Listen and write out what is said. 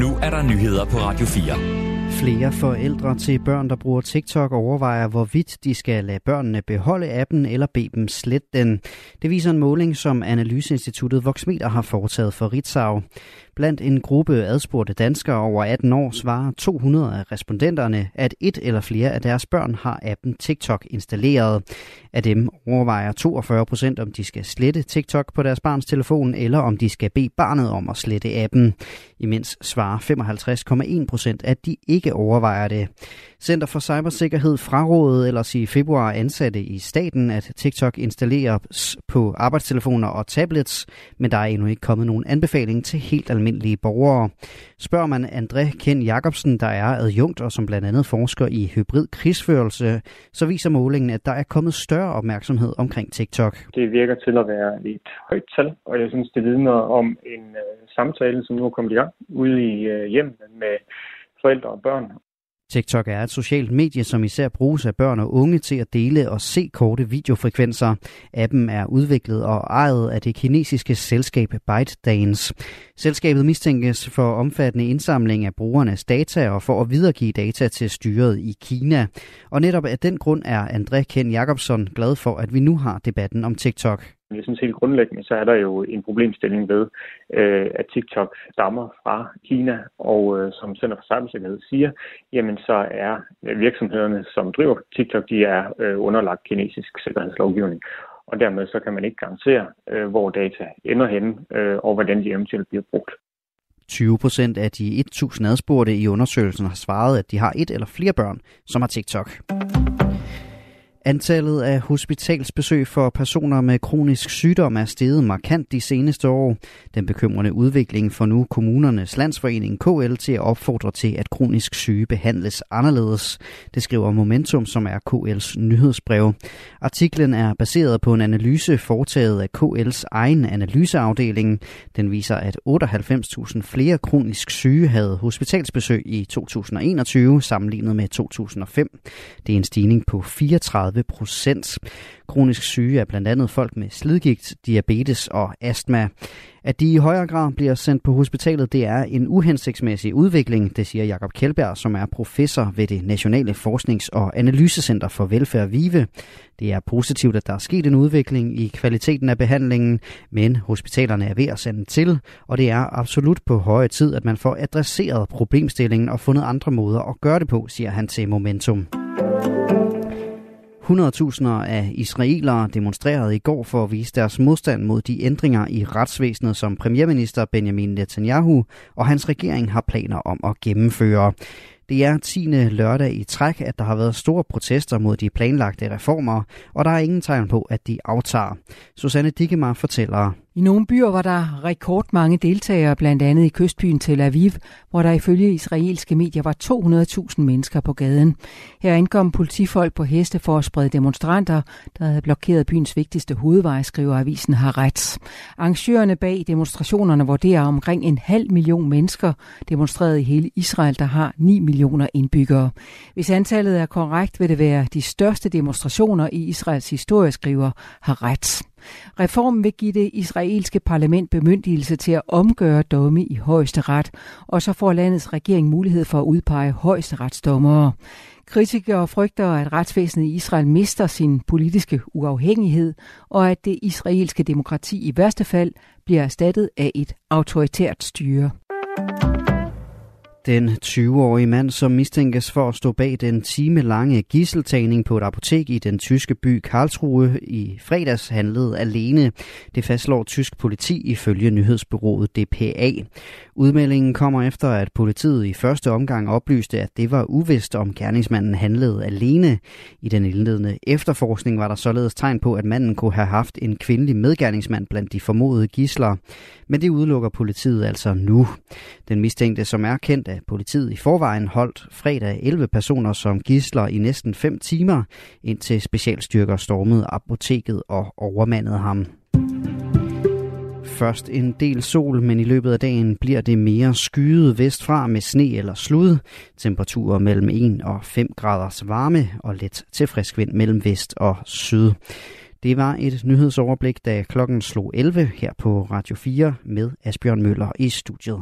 Nu er der nyheder på Radio 4. Flere forældre til børn, der bruger TikTok, overvejer, hvorvidt de skal lade børnene beholde appen eller bede dem slette den. Det viser en måling, som Analyseinstituttet Voxmeter har foretaget for Ritzau. Blandt en gruppe adspurgte danskere over 18 år svarer 200 af respondenterne, at et eller flere af deres børn har appen TikTok installeret. Af dem overvejer 42 procent, om de skal slette TikTok på deres barns telefon, eller om de skal bede barnet om at slette appen. Imens svarer 55,1 procent, at de ikke overvejer det. Center for Cybersikkerhed frarådede ellers i februar ansatte i staten, at TikTok installeres på arbejdstelefoner og tablets, men der er endnu ikke kommet nogen anbefaling til helt almindelige borgere. Spørger man André Ken Jacobsen, der er adjunkt og som blandt andet forsker i hybrid krigsførelse, så viser målingen, at der er kommet større opmærksomhed omkring TikTok. Det virker til at være et højt tal, og jeg synes, det vidner om en øh, samtale, som nu er kommet i gang ude i uh, med forældre og børn TikTok er et socialt medie, som især bruges af børn og unge til at dele og se korte videofrekvenser. Appen er udviklet og ejet af det kinesiske selskab ByteDance. Selskabet mistænkes for omfattende indsamling af brugernes data og for at videregive data til styret i Kina. Og netop af den grund er André Ken Jacobson glad for, at vi nu har debatten om TikTok. Jeg synes helt grundlæggende, så er der jo en problemstilling ved, øh, at TikTok stammer fra Kina, og øh, som Center for Cybersikkerhed siger, jamen så er virksomhederne, som driver TikTok, de er øh, underlagt kinesisk sikkerhedslovgivning. Og dermed så kan man ikke garantere, øh, hvor data ender henne, øh, og hvordan de eventuelt bliver brugt. 20 procent af de 1000 adspurgte i undersøgelsen har svaret, at de har et eller flere børn, som har TikTok. Antallet af hospitalsbesøg for personer med kronisk sygdom er steget markant de seneste år. Den bekymrende udvikling får nu kommunernes landsforening KL til at opfordre til, at kronisk syge behandles anderledes. Det skriver Momentum, som er KL's nyhedsbrev. Artiklen er baseret på en analyse foretaget af KL's egen analyseafdeling. Den viser, at 98.000 flere kronisk syge havde hospitalsbesøg i 2021 sammenlignet med 2005. Det er en stigning på 34 30 procent. Kronisk syge er blandt andet folk med slidgigt, diabetes og astma. At de i højere grad bliver sendt på hospitalet, det er en uhensigtsmæssig udvikling, det siger Jakob Kjeldberg, som er professor ved det Nationale Forsknings- og Analysecenter for Velfærd Vive. Det er positivt, at der er sket en udvikling i kvaliteten af behandlingen, men hospitalerne er ved at sende til, og det er absolut på høje tid, at man får adresseret problemstillingen og fundet andre måder at gøre det på, siger han til Momentum. 100.000 af israelere demonstrerede i går for at vise deres modstand mod de ændringer i retsvæsenet, som premierminister Benjamin Netanyahu og hans regering har planer om at gennemføre. Det er 10. lørdag i træk, at der har været store protester mod de planlagte reformer, og der er ingen tegn på, at de aftager. Susanne Dikkemar fortæller. I nogle byer var der rekordmange deltagere, blandt andet i kystbyen Tel Aviv, hvor der ifølge israelske medier var 200.000 mennesker på gaden. Her ankom politifolk på heste for at sprede demonstranter, der havde blokeret byens vigtigste hovedvej, skriver avisen Haaretz. Arrangørerne bag demonstrationerne vurderer omkring en halv million mennesker demonstreret i hele Israel, der har 9 millioner millioner indbyggere. Hvis antallet er korrekt, vil det være de største demonstrationer i Israels historie, skriver Haaretz. Reformen vil give det israelske parlament bemyndigelse til at omgøre domme i højeste ret, og så får landets regering mulighed for at udpege højesteretsdommere. Kritikere frygter, at retsvæsenet i Israel mister sin politiske uafhængighed, og at det israelske demokrati i værste fald bliver erstattet af et autoritært styre. Den 20-årige mand, som mistænkes for at stå bag den timelange gisseltagning på et apotek i den tyske by Karlsruhe i fredags, handlede alene. Det fastslår tysk politi ifølge nyhedsbyrået DPA. Udmeldingen kommer efter, at politiet i første omgang oplyste, at det var uvist, om gerningsmanden handlede alene. I den indledende efterforskning var der således tegn på, at manden kunne have haft en kvindelig medgerningsmand blandt de formodede gisler. Men det udelukker politiet altså nu. Den mistænkte, som er kendt af politiet i forvejen, holdt fredag 11 personer som gisler i næsten 5 timer, indtil specialstyrker stormede apoteket og overmandede ham først en del sol, men i løbet af dagen bliver det mere skyet vestfra med sne eller slud. Temperaturer mellem 1 og 5 graders varme og let til frisk vind mellem vest og syd. Det var et nyhedsoverblik, da klokken slog 11 her på Radio 4 med Asbjørn Møller i studiet.